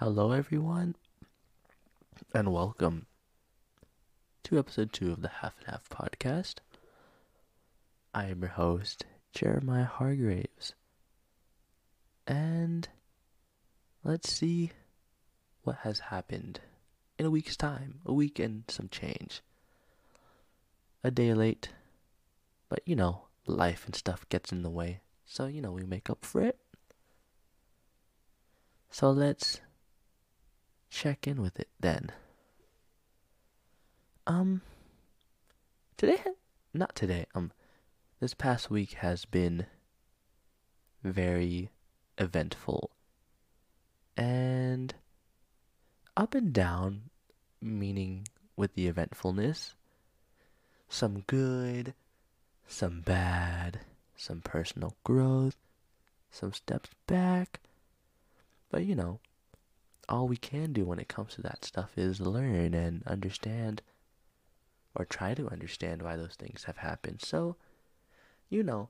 Hello, everyone, and welcome to episode two of the Half and Half podcast. I am your host, Jeremiah Hargraves, and let's see what has happened in a week's time, a week and some change. A day late, but you know, life and stuff gets in the way, so you know, we make up for it. So let's check in with it then. Um, today, not today, um, this past week has been very eventful and up and down, meaning with the eventfulness. Some good, some bad, some personal growth, some steps back. But you know, all we can do when it comes to that stuff is learn and understand or try to understand why those things have happened. So, you know,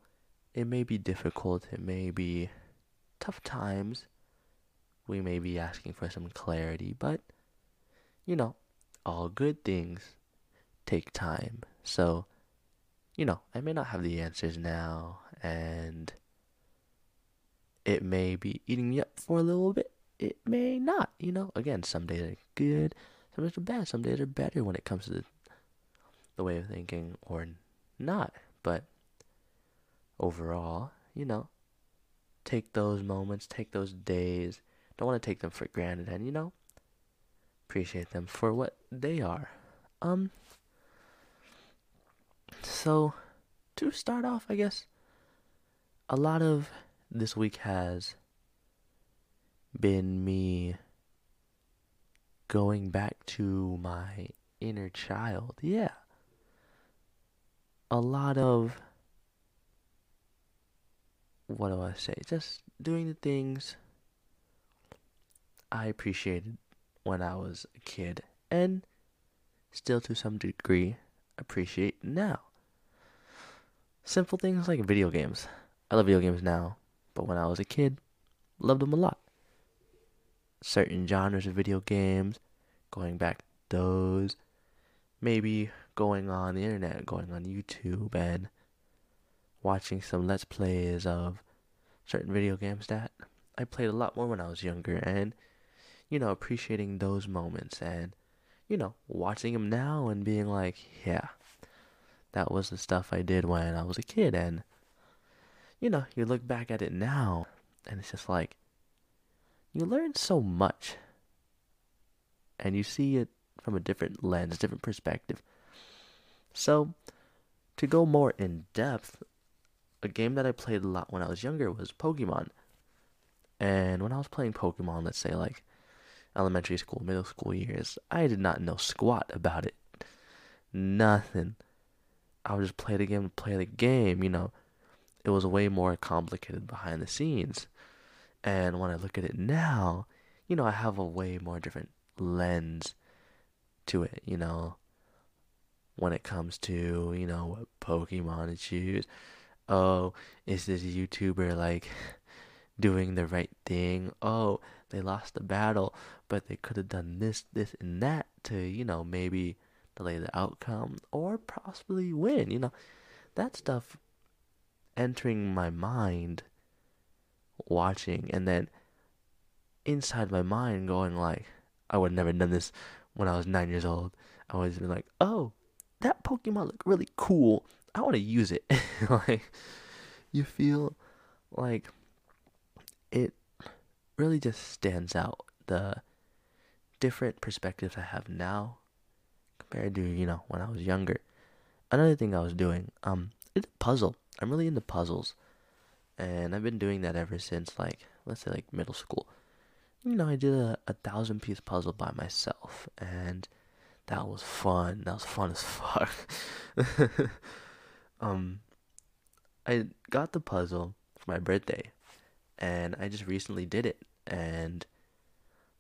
it may be difficult, it may be tough times. We may be asking for some clarity, but you know, all good things take time. So, you know, I may not have the answers now and it may be eating me up for a little bit it may not. You know, again, some days are good, some days are bad, some days are better when it comes to the, the way of thinking or not. But overall, you know, take those moments, take those days. Don't want to take them for granted, and you know, appreciate them for what they are. Um. So, to start off, I guess a lot of this week has been me going back to my inner child. Yeah. A lot of what do I say? Just doing the things I appreciated when I was a kid and still to some degree appreciate now. Simple things like video games. I love video games now, but when I was a kid, loved them a lot certain genres of video games, going back those, maybe going on the internet, going on YouTube and watching some let's plays of certain video games that I played a lot more when I was younger and you know appreciating those moments and you know watching them now and being like yeah that was the stuff I did when I was a kid. And you know you look back at it now and it's just like you learn so much. And you see it from a different lens, different perspective. So, to go more in depth, a game that I played a lot when I was younger was Pokemon. And when I was playing Pokemon, let's say like elementary school, middle school years, I did not know squat about it. Nothing. I would just play the game, play the game, you know. It was way more complicated behind the scenes. And when I look at it now, you know, I have a way more different lens to it, you know, when it comes to, you know, what Pokemon to choose. Oh, is this YouTuber like doing the right thing? Oh, they lost the battle, but they could have done this, this, and that to, you know, maybe delay the outcome or possibly win, you know. That stuff entering my mind watching and then inside my mind going like I would have never done this when I was nine years old. I was been like, oh, that Pokemon look really cool. I want to use it. like you feel like it really just stands out the different perspectives I have now compared to, you know, when I was younger. Another thing I was doing, um, it's a puzzle. I'm really into puzzles and I've been doing that ever since like let's say like middle school. You know, I did a, a thousand piece puzzle by myself, and that was fun. That was fun as fuck. um, I got the puzzle for my birthday, and I just recently did it. And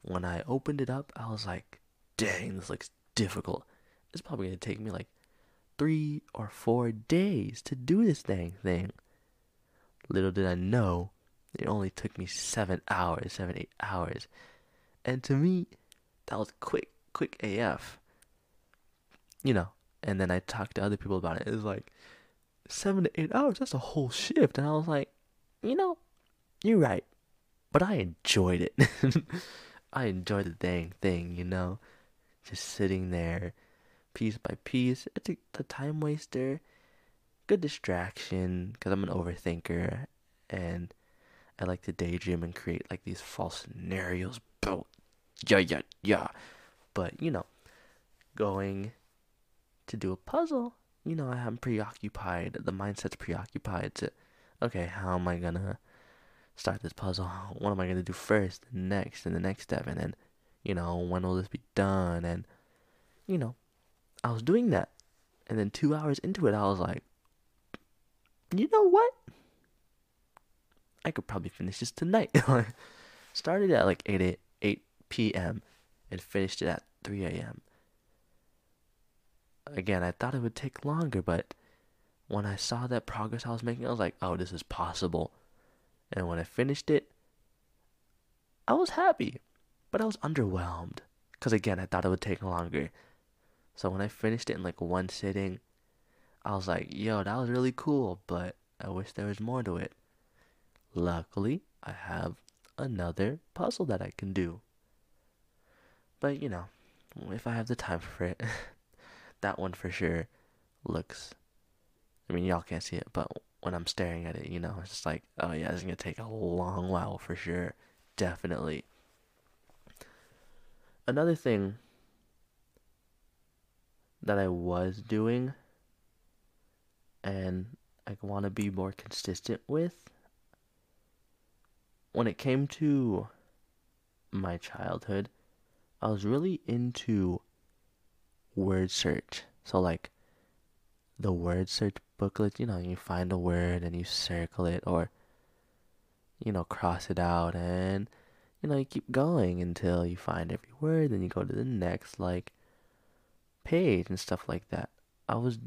when I opened it up, I was like, "Dang, this looks difficult. It's probably gonna take me like three or four days to do this dang thing." Little did I know, it only took me seven hours, seven, eight hours. And to me, that was quick, quick AF. You know, and then I talked to other people about it. It was like seven to eight hours. That's a whole shift. And I was like, you know, you're right. But I enjoyed it. I enjoyed the dang thing, you know? Just sitting there, piece by piece. It's a, a time waster. Good distraction, because I'm an overthinker. And I like to daydream and create like these false scenarios. But yeah, yeah, yeah. But, you know, going to do a puzzle, you know, I'm preoccupied. The mindset's preoccupied to, okay, how am I gonna start this puzzle? What am I gonna do first, next, and the next step, and then, you know, when will this be done? And, you know, I was doing that, and then two hours into it, I was like, you know what? I could probably finish this tonight. Started at like 8, 8 p.m. and finished it at 3 a.m. Again, I thought it would take longer, but when I saw that progress I was making, I was like, oh, this is possible. And when I finished it, I was happy, but I was underwhelmed. Because again, I thought it would take longer. So when I finished it in like one sitting, I was like, yo, that was really cool, but I wish there was more to it. Luckily, I have another puzzle that I can do. But you know, if I have the time for it, that one for sure looks. I mean, y'all can't see it, but when I'm staring at it, you know, it's just like, oh yeah, it's gonna take a long while for sure. Definitely. Another thing that I was doing and I want to be more consistent with when it came to my childhood, I was really into word search. So like the word search booklet, you know, you find a word and you circle it or you know, cross it out and you know, you keep going until you find every word, then you go to the next like page and stuff like that. I was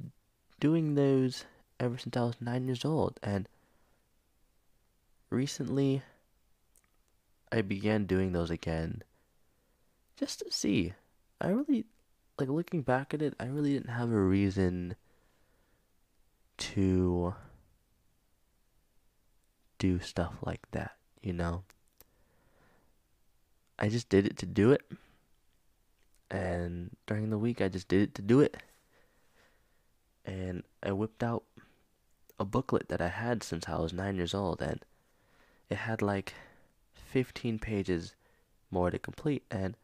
doing those ever since I was 9 years old and recently I began doing those again just to see. I really like looking back at it, I really didn't have a reason to do stuff like that, you know? I just did it to do it. And during the week, I just did it to do it. And I whipped out a booklet that I had since I was nine years old, and it had like 15 pages more to complete. And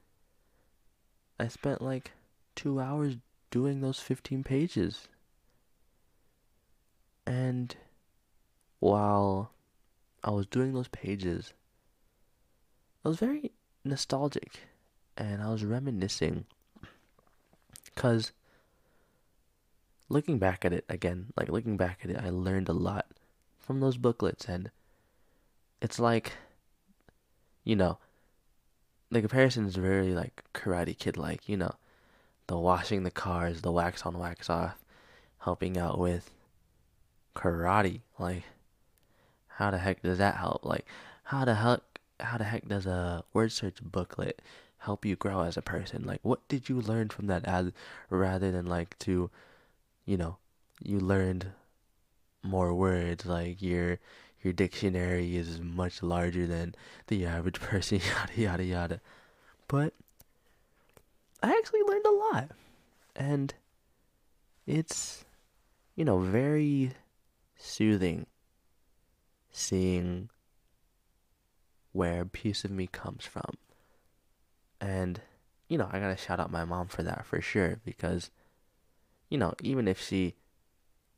I spent like two hours doing those 15 pages. And while I was doing those pages, I was very nostalgic and I was reminiscing. Because looking back at it again, like looking back at it, I learned a lot from those booklets. And it's like, you know, the comparison is very like Karate Kid like, you know the washing the cars, the wax on, wax off, helping out with karate. Like, how the heck does that help? Like, how the heck, how the heck does a word search booklet help you grow as a person? Like, what did you learn from that as rather than like to, you know, you learned more words. Like your your dictionary is much larger than the average person. Yada yada yada. But I actually learned a lot. And it's, you know, very soothing seeing where a piece of me comes from. And, you know, I gotta shout out my mom for that for sure because, you know, even if she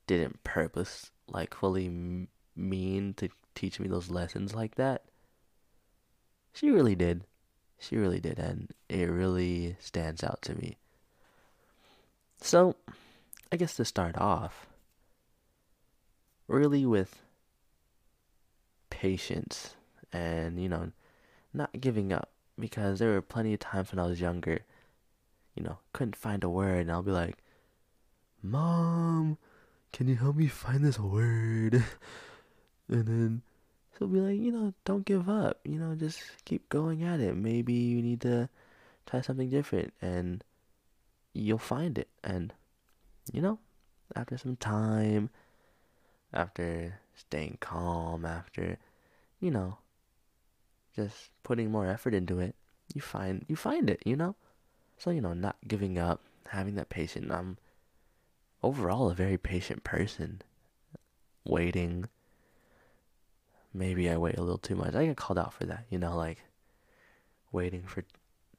didn't purpose, like, fully mean to teach me those lessons like that, she really did. She really did, and it really stands out to me. So, I guess to start off, really with patience and, you know, not giving up because there were plenty of times when I was younger, you know, couldn't find a word, and I'll be like, Mom, can you help me find this word? And then he'll be like, you know, don't give up. You know, just keep going at it. Maybe you need to try something different, and you'll find it. And you know, after some time, after staying calm, after you know, just putting more effort into it, you find you find it. You know, so you know, not giving up, having that patience. I'm overall a very patient person. Waiting. Maybe I wait a little too much. I get called out for that, you know, like waiting for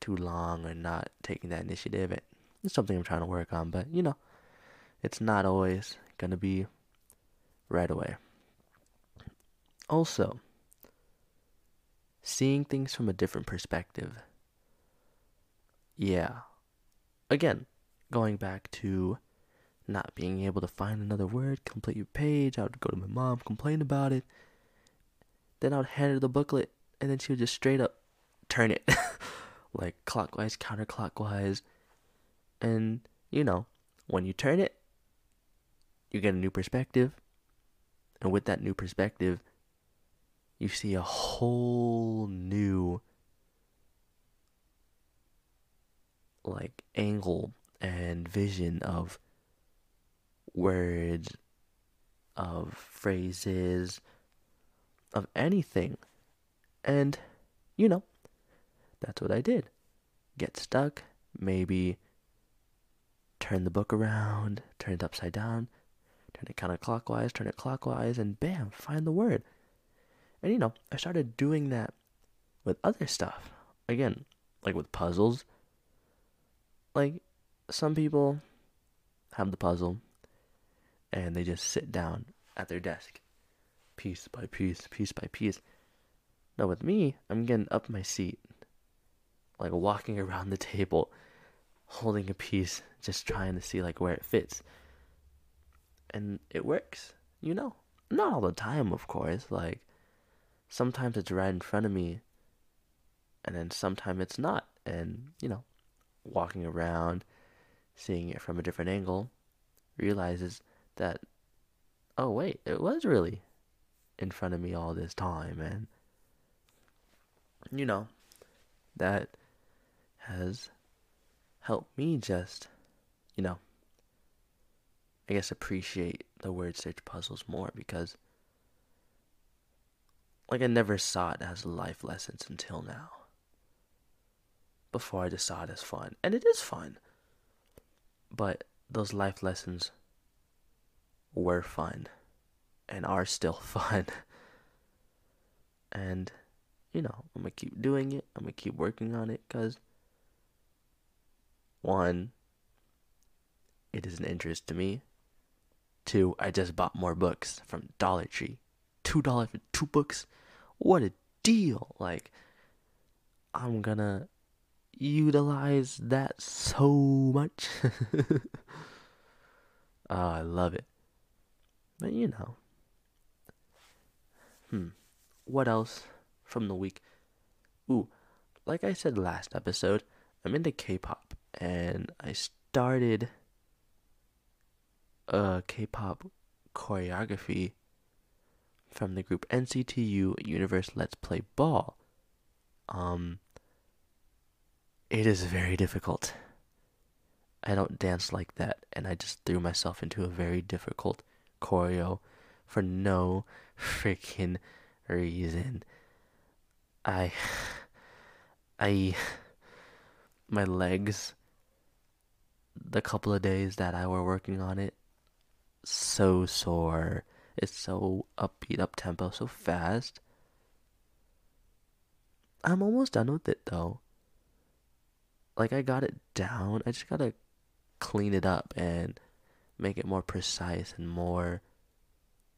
too long or not taking that initiative. It's something I'm trying to work on, but you know, it's not always gonna be right away. Also, seeing things from a different perspective. Yeah. Again, going back to not being able to find another word, complete your page. I would go to my mom, complain about it. Then I would hand her the booklet, and then she would just straight up turn it, like clockwise, counterclockwise. And, you know, when you turn it, you get a new perspective. And with that new perspective, you see a whole new, like, angle and vision of words, of phrases, of anything. And, you know, that's what I did. Get stuck, maybe turn the book around, turn it upside down, turn it counterclockwise, turn it clockwise, and bam, find the word. And, you know, I started doing that with other stuff. Again, like with puzzles. Like, some people have the puzzle, and they just sit down at their desk, piece by piece, piece by piece. Now, with me, I'm getting up my seat, like walking around the table, holding a piece, just trying to see like where it fits. And it works, you know. Not all the time, of course. Like, sometimes it's right in front of me, and then sometimes it's not. And, you know, walking around, seeing it from a different angle, realizes that, oh, wait, it was really in front of me all this time. And, you know, that has helped me just, you know, I guess appreciate the word search puzzles more because, like, I never saw it as life lessons until now. Before I just saw it as fun. And it is fun. But those life lessons were fun and are still fun. and, you know, I'm going to keep doing it. I'm going to keep working on it because, one, it is an interest to me. Two, I just bought more books from Dollar Tree. $2 for two books? What a deal! Like, I'm gonna utilize that so much. oh, I love it. But you know. Hmm. What else from the week? Ooh, like I said last episode, I'm into K-pop and I started a K-pop choreography from the group NCT U Universe Let's Play Ball. Um it is very difficult. I don't dance like that and I just threw myself into a very difficult choreo for no freaking reason. I. I. My legs, the couple of days that I were working on it, so sore. It's so upbeat, up tempo, so fast. I'm almost done with it though. Like, I got it down. I just gotta clean it up and make it more precise and more,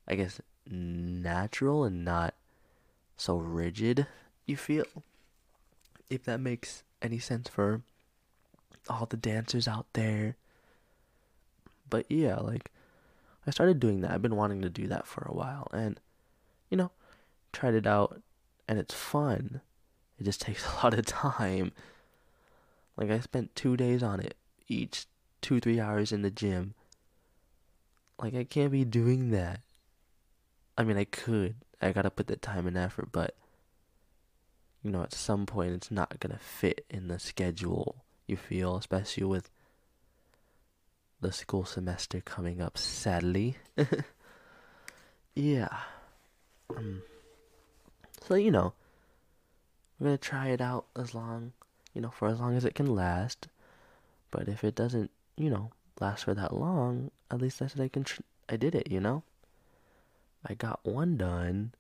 I guess, natural and not so rigid, you feel. If that makes any sense for all the dancers out there. But yeah, like, I started doing that. I've been wanting to do that for a while. And, you know, tried it out and it's fun. It just takes a lot of time. Like, I spent two days on it, each two, three hours in the gym like I can't be doing that. I mean, I could. I gotta put the time and effort, but you know, at some point it's not gonna fit in the schedule you feel, especially with the school semester coming up, sadly. yeah. Um, so, you know, we're gonna try it out as long, you know, for as long as it can last. But if it doesn't, you know, last for that long, at least I said I can, I did it, you know? I got one done,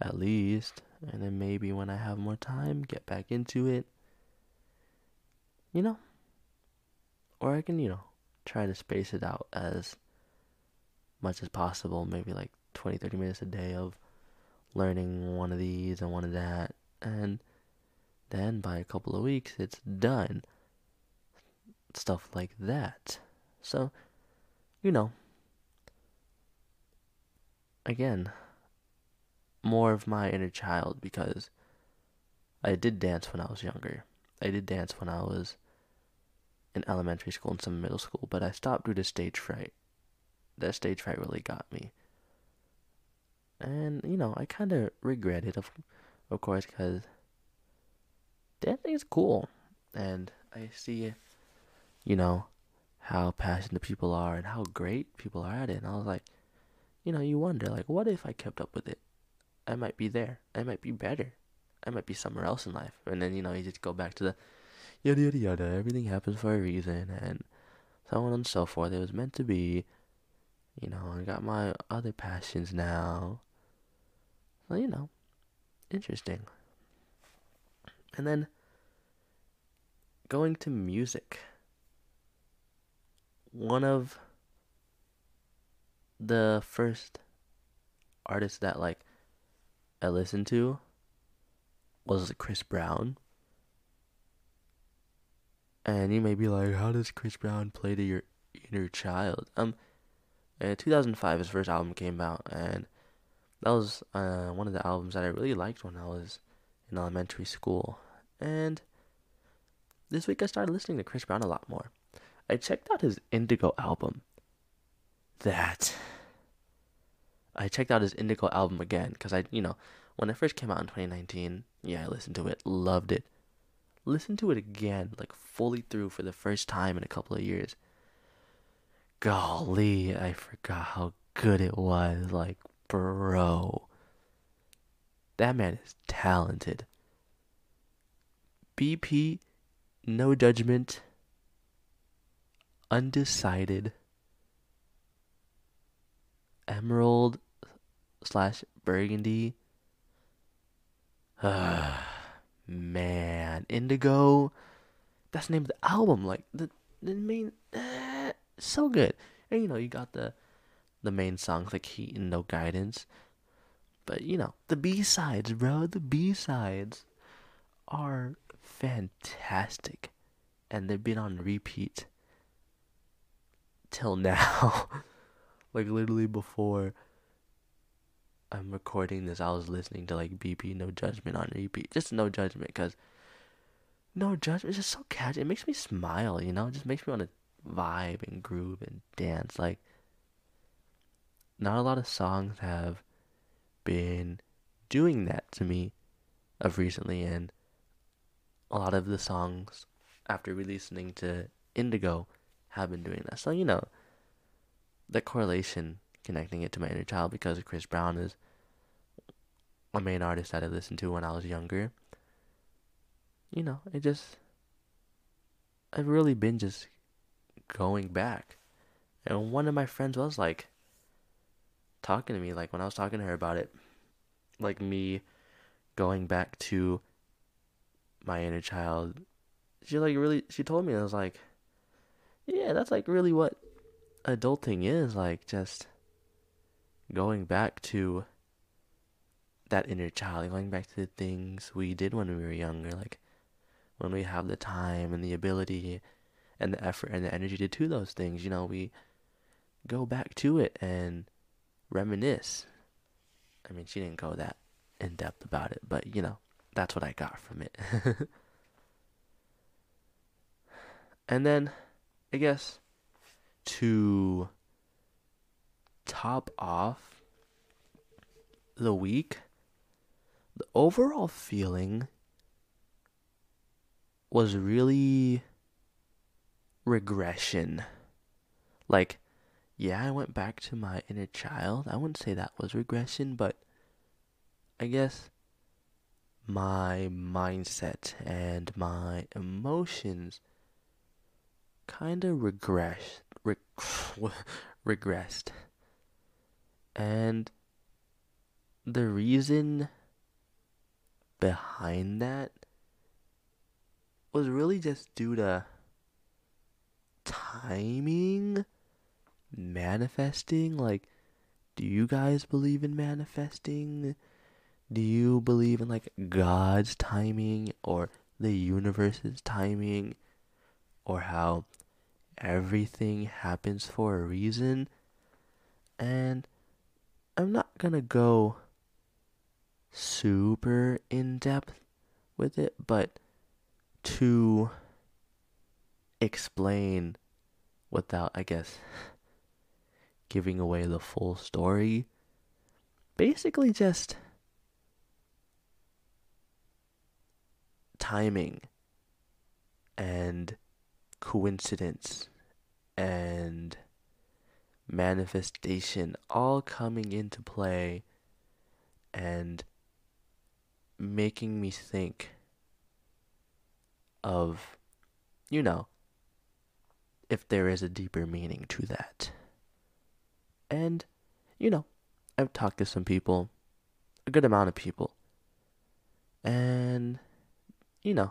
at least, and then maybe when I have more time, get back into it. You know? Or I can, you know, try to space it out as much as possible, maybe like 20, 30 minutes a day of learning one of these and one of that. And then by a couple of weeks, it's done. Stuff like that. So, you know, again, more of my inner child because I did dance when I was younger. I did dance when I was in elementary school and some middle school, but I stopped due to stage fright. That stage fright really got me. And, you know, I kind of regret it, of, of course, because dancing is cool. And I see, you know, how passionate people are and how great people are at it. And I was like, you know, you wonder, like, what if I kept up with it? I might be there. I might be better. I might be somewhere else in life. And then, you know, you just go back to the yada yada yada. Everything happens for a reason, and so on and so forth. It was meant to be. You know, I got my other passions now. So, you know, interesting. And then going to music. One of the first artists that like I listened to was Chris Brown. And you may be like, how does Chris Brown play to your inner child? Um, in 2005, his first album came out, and that was uh, one of the albums that I really liked when I was in elementary school. And this week I started listening to Chris Brown a lot more. I checked out his Indigo album, that I checked out his Indigo album again because I, you know, when it first came out in 2019, yeah, I listened to it, loved it. Listened to it again, like fully through for the first time in a couple of years. Golly, I forgot how good it was. Like, bro. That man is talented. BP, no judgment, undecided emerald slash burgundy. Man, Indigo. That's the name of the album. Like the the main, uh, so good. And you know you got the the main songs like Heat and No Guidance. But you know the B sides, bro. The B sides are fantastic, and they've been on repeat till now. Like literally before I'm recording this, I was listening to like BP No Judgment on repeat. Just no judgment, cause no judgment is just so catchy. It makes me smile, you know. It just makes me want to vibe and groove and dance. Like not a lot of songs have been doing that to me of recently, and a lot of the songs after re-listening to Indigo have been doing that. So you know that correlation connecting it to my inner child because Chris Brown is a main artist that I listened to when I was younger. You know, it just I've really been just going back. And one of my friends was like talking to me like when I was talking to her about it like me going back to my inner child she like really she told me I was like yeah that's like really what adulting is like just going back to that inner child, going back to the things we did when we were younger, like when we have the time and the ability and the effort and the energy to do those things, you know, we go back to it and reminisce. I mean, she didn't go that in depth about it, but you know, that's what I got from it. and then, I guess, to top off the week, the overall feeling was really regression. Like, yeah, I went back to my inner child. I wouldn't say that was regression, but I guess my mindset and my emotions kind of regressed, reg- regressed. And the reason behind that was really just due to timing, manifesting. Like, do you guys believe in manifesting? Do you believe in like God's timing or the universe's timing or how everything happens for a reason? And I'm not gonna go super in depth with it, but to explain without, I guess, giving away the full story, basically just timing and coincidence and manifestation all coming into play and making me think of, you know, if there is a deeper meaning to that. And, you know, I've talked to some people, a good amount of people, and, you know,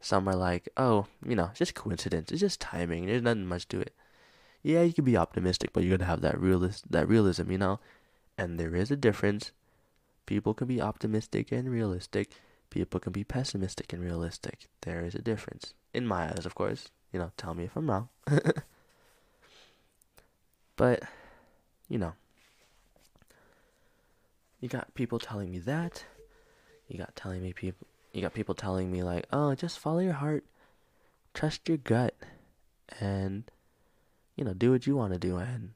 some are like, oh, you know, it's just coincidence, it's just timing, there's nothing much to it. Yeah, you can be optimistic, but you gotta have that realist, that realism, you know, and there is a difference People can be optimistic and realistic. People can be pessimistic and realistic. There is a difference. In my eyes, of course. You know, tell me if I'm wrong. but, you know, you got people telling me that. You got telling me people you got people telling me like, "Oh, just follow your heart. Trust your gut." And you know, do what you want to do and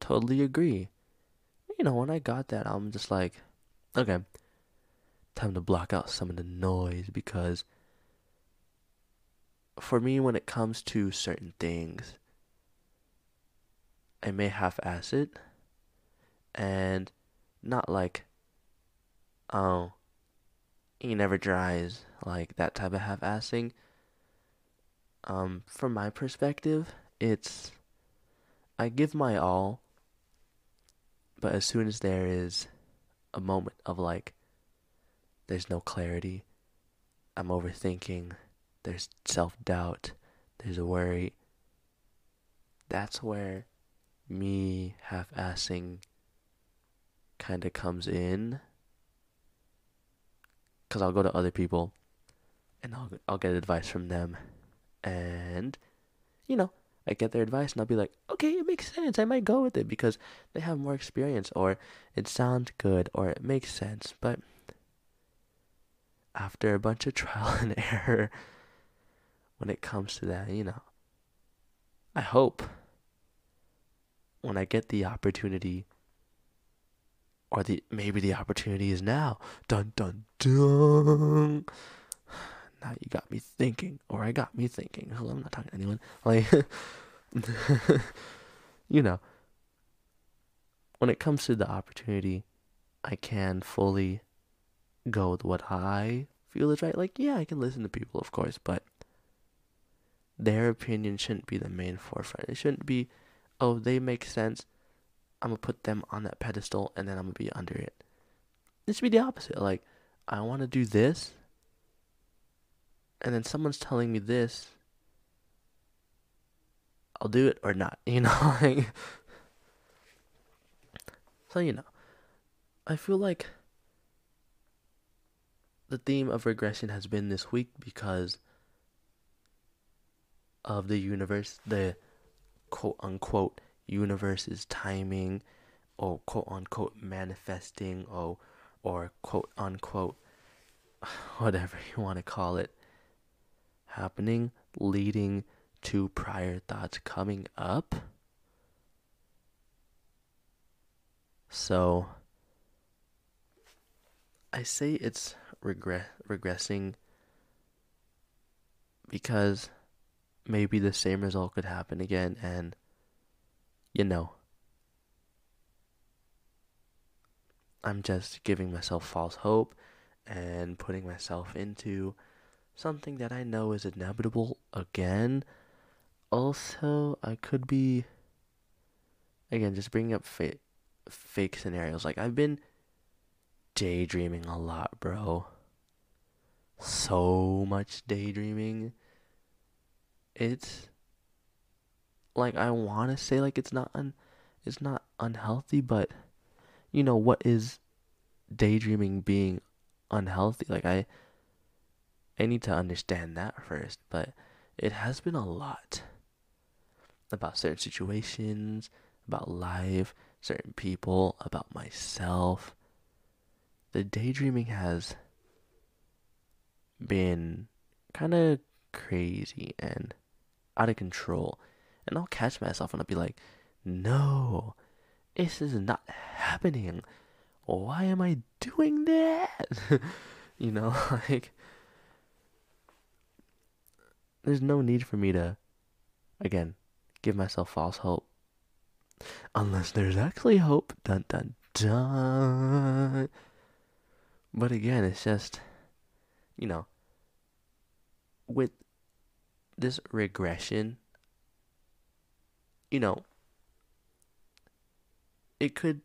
totally agree. You know, when I got that, I'm just like, Okay. Time to block out some of the noise because for me, when it comes to certain things, I may half ass it and not like, oh, he never dries, like that type of half assing. Um, from my perspective, it's I give my all, but as soon as there is a moment of like, there's no clarity. I'm overthinking. There's self doubt. There's a worry. That's where me half assing kind of comes in. Because I'll go to other people and I'll, I'll get advice from them. And, you know, I get their advice and I'll be like, okay, it makes sense. I might go with it because they have more experience or it sounds good or it makes sense. But after a bunch of trial and error, when it comes to that, you know, I hope when I get the opportunity or the maybe the opportunity is now. Dun dun dun now you got me thinking, or I got me thinking. Hello, I'm not talking to anyone. Like, you know, when it comes to the opportunity, I can fully go with what I feel is right. Like, yeah, I can listen to people, of course, but their opinion shouldn't be the main forefront. It shouldn't be, oh, they make sense. I'm gonna put them on that pedestal and then I'm gonna be under it. It should be the opposite. Like, I want to do this, and then someone's telling me this, I'll do it or not, you know? so, you know, I feel like the theme of regression has been this week because of the universe, the quote unquote universe's timing, or quote unquote manifesting, or, or quote unquote whatever you want to call it happening leading to prior thoughts coming up. So I say it's regret regressing because maybe the same result could happen again and you know I'm just giving myself false hope and putting myself into something that I know is inevitable again. Also, I could be again just bringing up fake fake scenarios. Like I've been daydreaming a lot, bro. So much daydreaming. It's like I want to say like it's not un it's not unhealthy, but you know what is daydreaming being unhealthy? Like I I need to understand that first, but it has been a lot about certain situations, about life, certain people, about myself. The daydreaming has been kind of crazy and out of control. And I'll catch myself and I'll be like, no, this is not happening. Why am I doing that? you know, like, there's no need for me to, again, give myself false hope. Unless there's actually hope. Dun dun dun. But again, it's just, you know, with this regression, you know, it could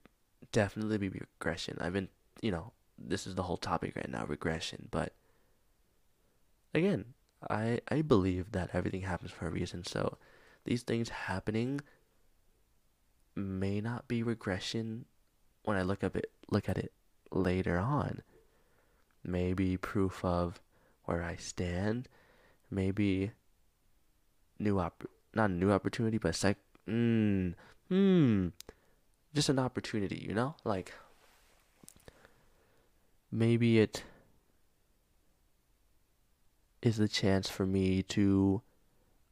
definitely be regression. I've been, you know, this is the whole topic right now, regression. But again, I I believe that everything happens for a reason. So these things happening may not be regression when I look up it look at it later on. Maybe proof of where I stand. Maybe new op not a new opportunity, but sec mm, hmm just an opportunity, you know? Like maybe it is the chance for me to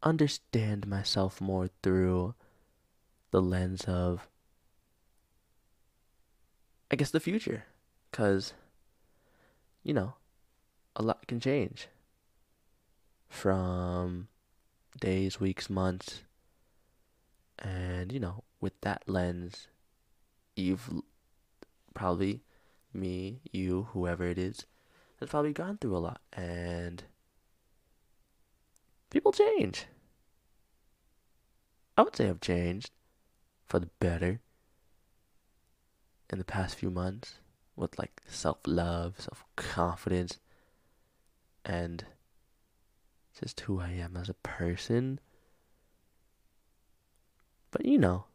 understand myself more through the lens of I guess the future cuz you know a lot can change from days, weeks, months and you know with that lens you've probably me, you, whoever it is, has probably gone through a lot and people change. I would say I've changed for the better in the past few months with like self love, self confidence, and just who I am as a person. But you know,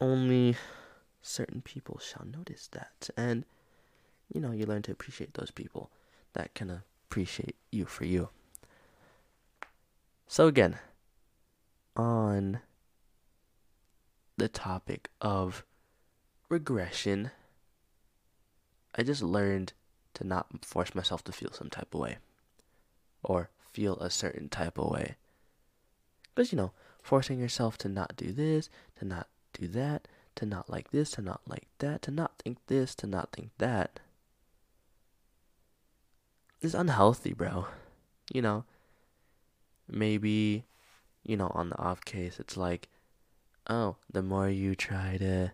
only certain people shall notice that. And, you know, you learn to appreciate those people that can appreciate you for you. So, again, on the topic of regression, I just learned to not force myself to feel some type of way or feel a certain type of way. Because, you know, forcing yourself to not do this, to not do that, to not like this, to not like that, to not think this, to not think that is unhealthy, bro. You know, maybe, you know, on the off case, it's like, oh, the more you try to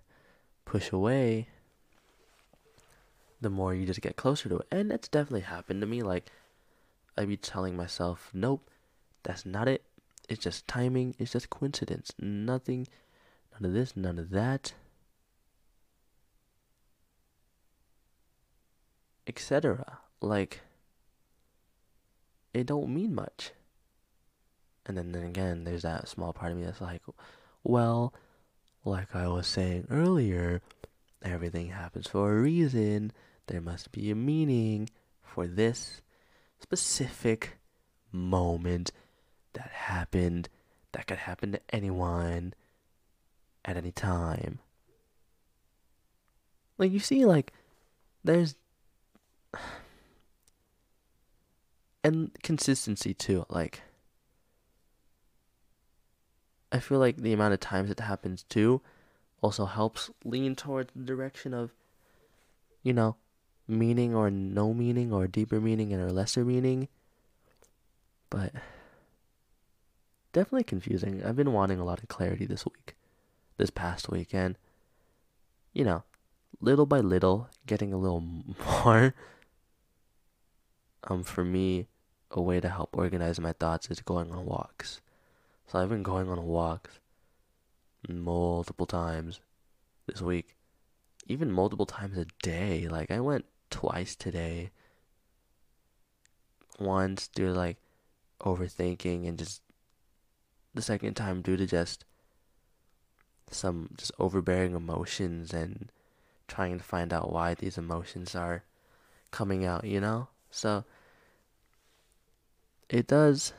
push away, the more you just get closer to it. And it's definitely happened to me. Like, I'd be telling myself, nope, that's not it. It's just timing. It's just coincidence. Nothing None of this, none of that. Etc. Like, it don't mean much. And then, then again, there's that small part of me that's like, well, like I was saying earlier, everything happens for a reason. There must be a meaning for this specific moment that happened that could happen to anyone at any time. Like you see like there's and consistency too, like I feel like the amount of times it happens too also helps lean towards the direction of you know, meaning or no meaning or deeper meaning and or lesser meaning. But definitely confusing. I've been wanting a lot of clarity this week, this past weekend. You know, little by little, getting a little more. Um, for me, a way to help organize my thoughts is going on walks. So I've been going on walks multiple times this week, even multiple times a day. Like I went twice today. Once due to like overthinking and just the second time due to just some just overbearing emotions and trying to find out why these emotions are coming out, you know? So it does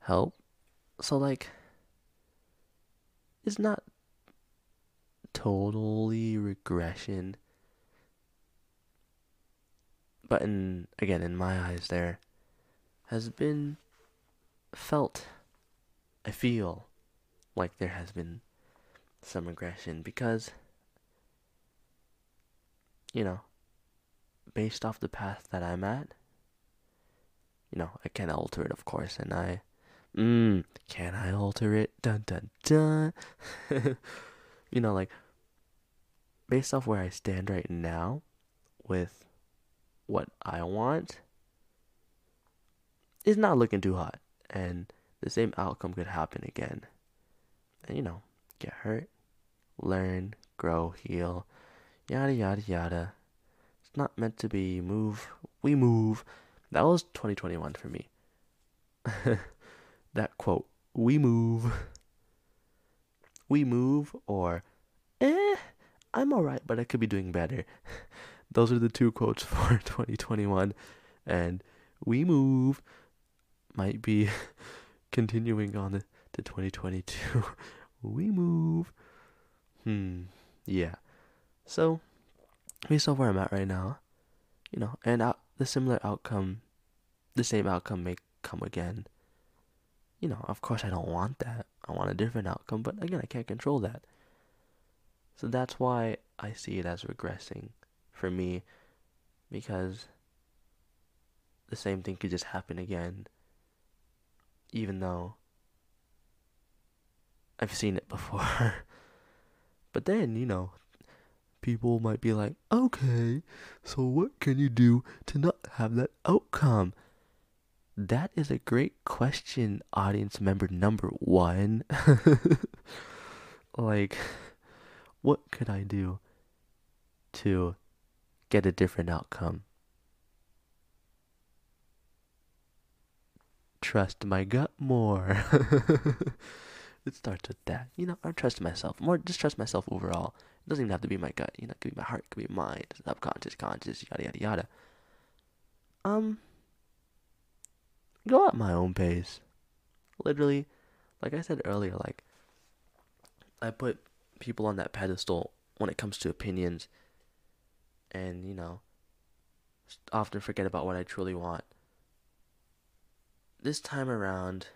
help. So like it's not totally regression. But in again in my eyes there has been felt I feel like there has been some regression because you know based off the path that I'm at you know I can alter it of course and I mm can I alter it dun dun dun you know like based off where I stand right now with what I want is not looking too hot and the same outcome could happen again. You know, get hurt, learn, grow, heal, yada yada yada. It's not meant to be move, we move. That was 2021 for me. that quote, we move. We move or eh, I'm alright, but I could be doing better. Those are the two quotes for 2021. And we move might be continuing on to 2022. We move. Hmm. Yeah. So, based on where I'm at right now, you know, and out, the similar outcome, the same outcome may come again. You know, of course, I don't want that. I want a different outcome, but again, I can't control that. So that's why I see it as regressing for me because the same thing could just happen again even though I've seen it before. but then, you know, people might be like, okay, so what can you do to not have that outcome? That is a great question, audience member number one. like, what could I do to get a different outcome? trust my gut more. it starts with that. You know, I trust myself more. Just trust myself overall. It doesn't even have to be my gut. You know, it could be my heart, it could be mind, subconscious, conscious, yada yada yada. Um, go at my own pace. Literally, like I said earlier, like I put people on that pedestal when it comes to opinions, and you know, often forget about what I truly want this time around,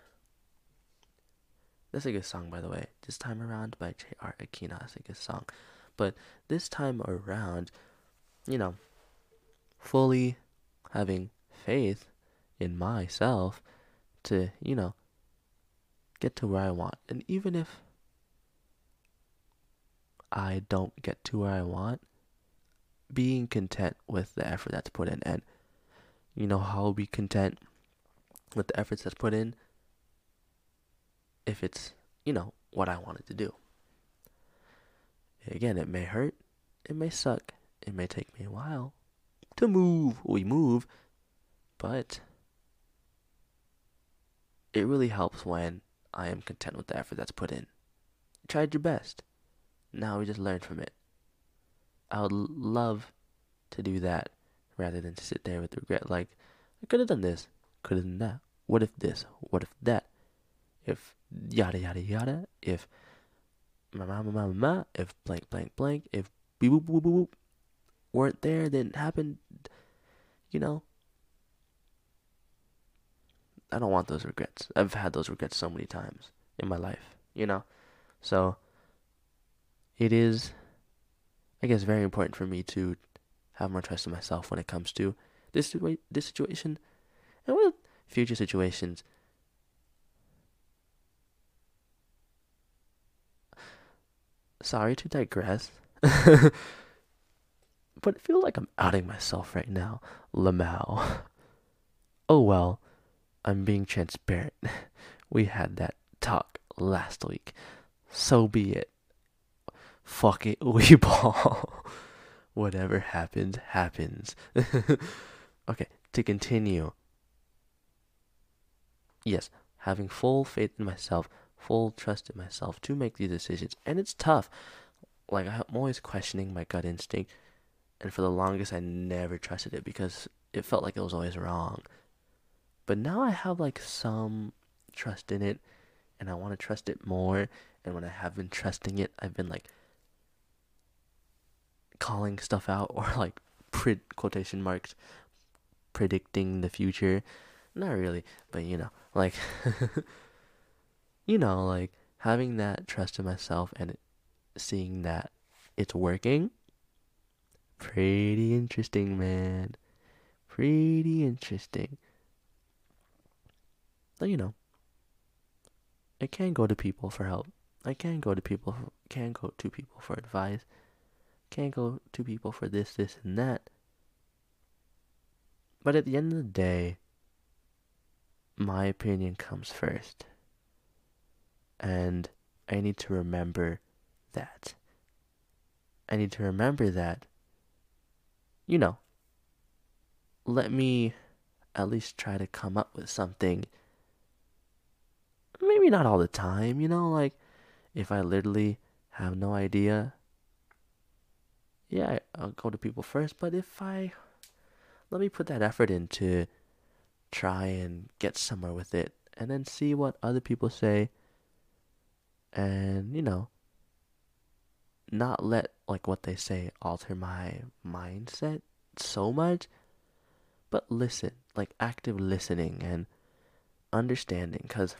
that's a good song, by the way. This time around by J.R. Aquino. That's a good song. But this time around, you know, fully having faith in myself to, you know, get to where I want. And even if I don't get to where I want, being content with the effort that's put in. And you know how I'll be content with the efforts that's put in if it's, you know, what I wanted to do. Again, it may hurt, it may suck, it may take me a while to move. We move, but it really helps when I am content with the effort that's put in. You tried your best. Now we just learn from it. I would love to do that rather than to sit there with regret like I could have done this could have done that. What if this? What if that? If yada yada yada. If ma ma ma ma. If blank blank blank. If beep boop boop boop boop weren't there, didn't happen. You know. I don't want those regrets. I've had those regrets so many times in my life. You know. So it is I guess, very important for me to have more trust in myself when it comes to this this situation and with future situations. Sorry to digress, but I feel like I'm outing myself right now, Lamau. Oh well, I'm being transparent. We had that talk last week. So be it. Fuck it, we ball. Whatever happens, happens. okay, to continue. Yes, having full faith in myself, full trust in myself to make these decisions. And it's tough. Like, I'm always questioning my gut instinct. And for the longest, I never trusted it because it felt like it was always wrong. But now I have like some trust in it and I want to trust it more. And when I have been trusting it, I've been like calling stuff out or like pre- quotation marks predicting the future. Not really, but you know, like you know, like having that trust in myself and seeing that it's working. Pretty interesting, man. Pretty interesting. But you know, I can go to people for help. I can go to people, can go to people for advice. Can go to people for this, this, and that. But at the end of the day, my opinion comes first. And I need to remember that. I need to remember that, you know, let me at least try to come up with something maybe not all the time, you know, like if I literally have no idea, yeah, I'll go to people first. But if I let me put that effort into try and get somewhere with it and then see what other people say and, you know, not let like what they say alter my mindset so much, but listen, like active listening and understanding because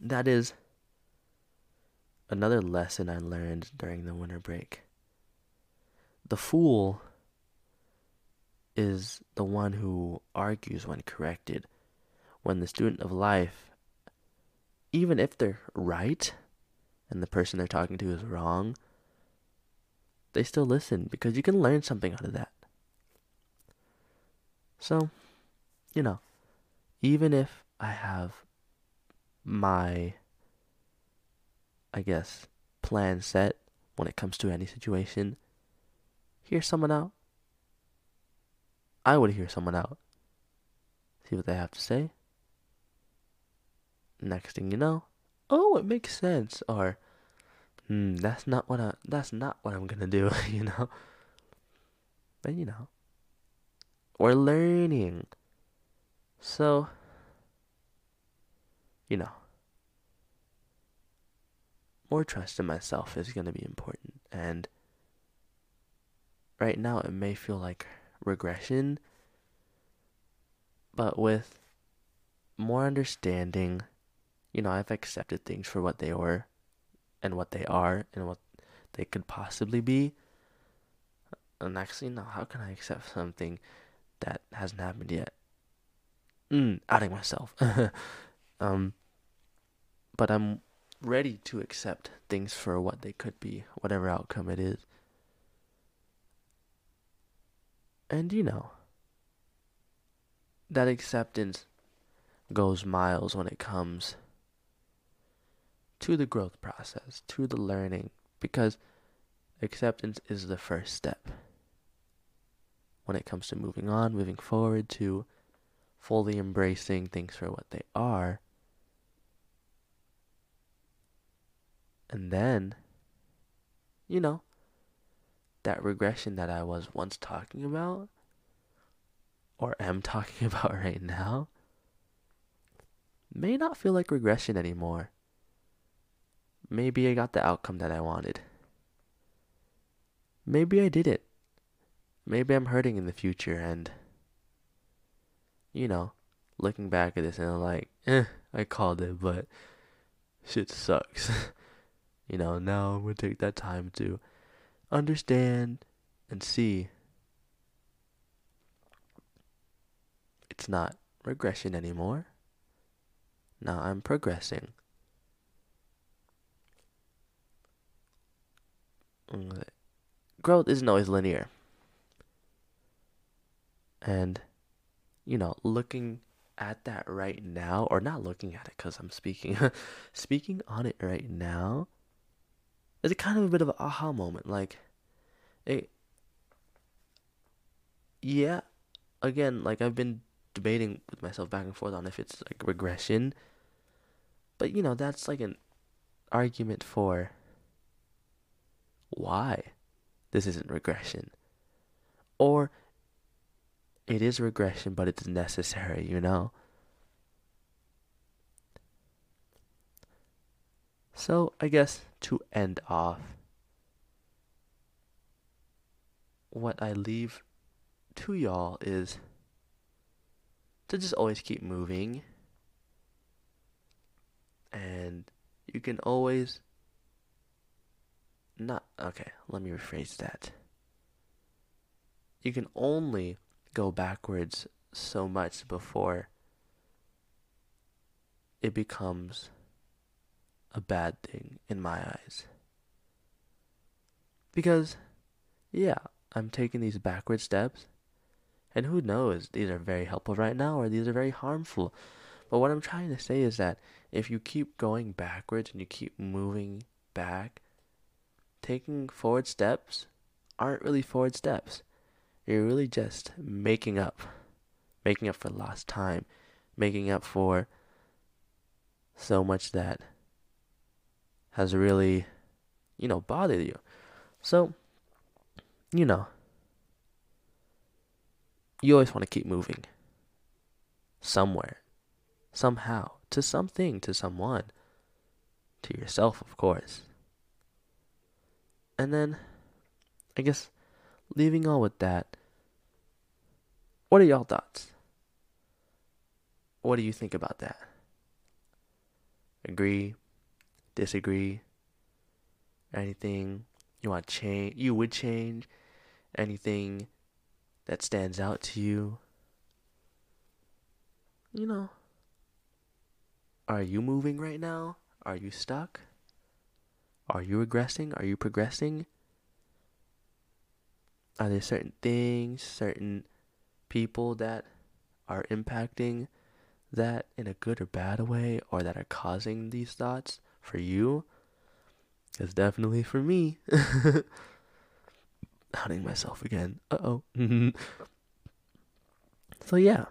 that is another lesson I learned during the winter break. The fool is the one who argues when corrected. When the student of life, even if they're right and the person they're talking to is wrong, they still listen because you can learn something out of that. So, you know, even if I have my, I guess, plan set when it comes to any situation. Hear someone out. I would hear someone out. See what they have to say. Next thing you know, oh, it makes sense. Or, hmm, that's not what I. That's not what I'm gonna do. You know. But you know, we're learning. So you know, more trust in myself is going to be important. And right now, it may feel like regression, but with more understanding, you know, I've accepted things for what they were and what they are and what they could possibly be. And actually, no, how can I accept something that hasn't happened yet? Mm, outing myself. Um, but I'm ready to accept things for what they could be, whatever outcome it is. And you know, that acceptance goes miles when it comes to the growth process, to the learning, because acceptance is the first step when it comes to moving on, moving forward to fully embracing things for what they are And then, you know, that regression that I was once talking about, or am talking about right now, may not feel like regression anymore. Maybe I got the outcome that I wanted. Maybe I didn't. Maybe I'm hurting in the future and, you know, looking back at this and I'm like, eh, I called it, but shit sucks. You know, now I'm gonna take that time to understand and see it's not regression anymore. Now I'm progressing. Growth isn't always linear. And, you know, looking at that right now, or not looking at it because I'm speaking, speaking on it right now, is a kind of a bit of an aha moment. Like, it, yeah, again, like I've been debating with myself back and forth on if it's like regression, but you know, that's like an argument for why this isn't regression. Or it is regression, but it's necessary, you know? So, I guess to end off, what I leave to y'all is to just always keep moving. And you can always not okay, let me rephrase that. You can only go backwards so much before it becomes a bad thing in my eyes. Because, yeah, I'm taking these backward steps, and who knows, these are very helpful right now or these are very harmful. But what I'm trying to say is that if you keep going backwards and you keep moving back, taking forward steps aren't really forward steps. You're really just making up, making up for lost time, making up for so much that has really, you know, bothered you. So, you know, you always want to keep moving somewhere, somehow, to something, to someone, to yourself, of course. And then, I guess, leaving all with that, what are y'all thoughts? What do you think about that? Agree? Disagree? Anything you want to change? You would change? Anything that stands out to you? You know, are you moving right now? Are you stuck? Are you regressing? Are you progressing? Are there certain things, certain people that are impacting that in a good or bad way or that are causing these thoughts for you? It's definitely for me. Hunting myself again. Uh oh. so, yeah.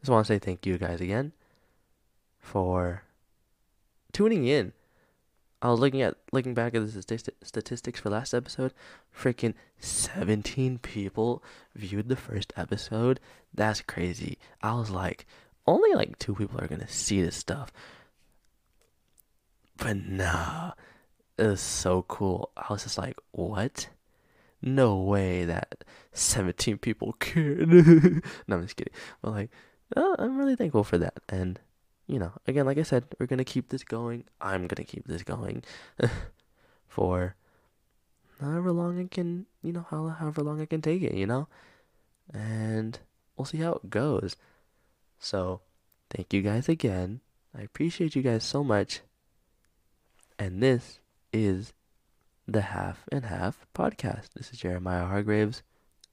Just want to say thank you guys again for tuning in I was looking at looking back at the statistics for last episode. Freaking 17 people viewed the first episode. That's crazy. I was like, only like two people are gonna see this stuff. But nah, it was so cool. I was just like, what? No way that 17 people cared. no, I'm just kidding. But like, uh, I'm really thankful for that. And you know, again, like I said, we're gonna keep this going. I'm gonna keep this going for however long I can, you know, however long I can take it, you know, and we'll see how it goes. So, thank you guys again. I appreciate you guys so much. And this is the Half and Half podcast. This is Jeremiah Hargraves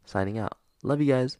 signing out. Love you guys.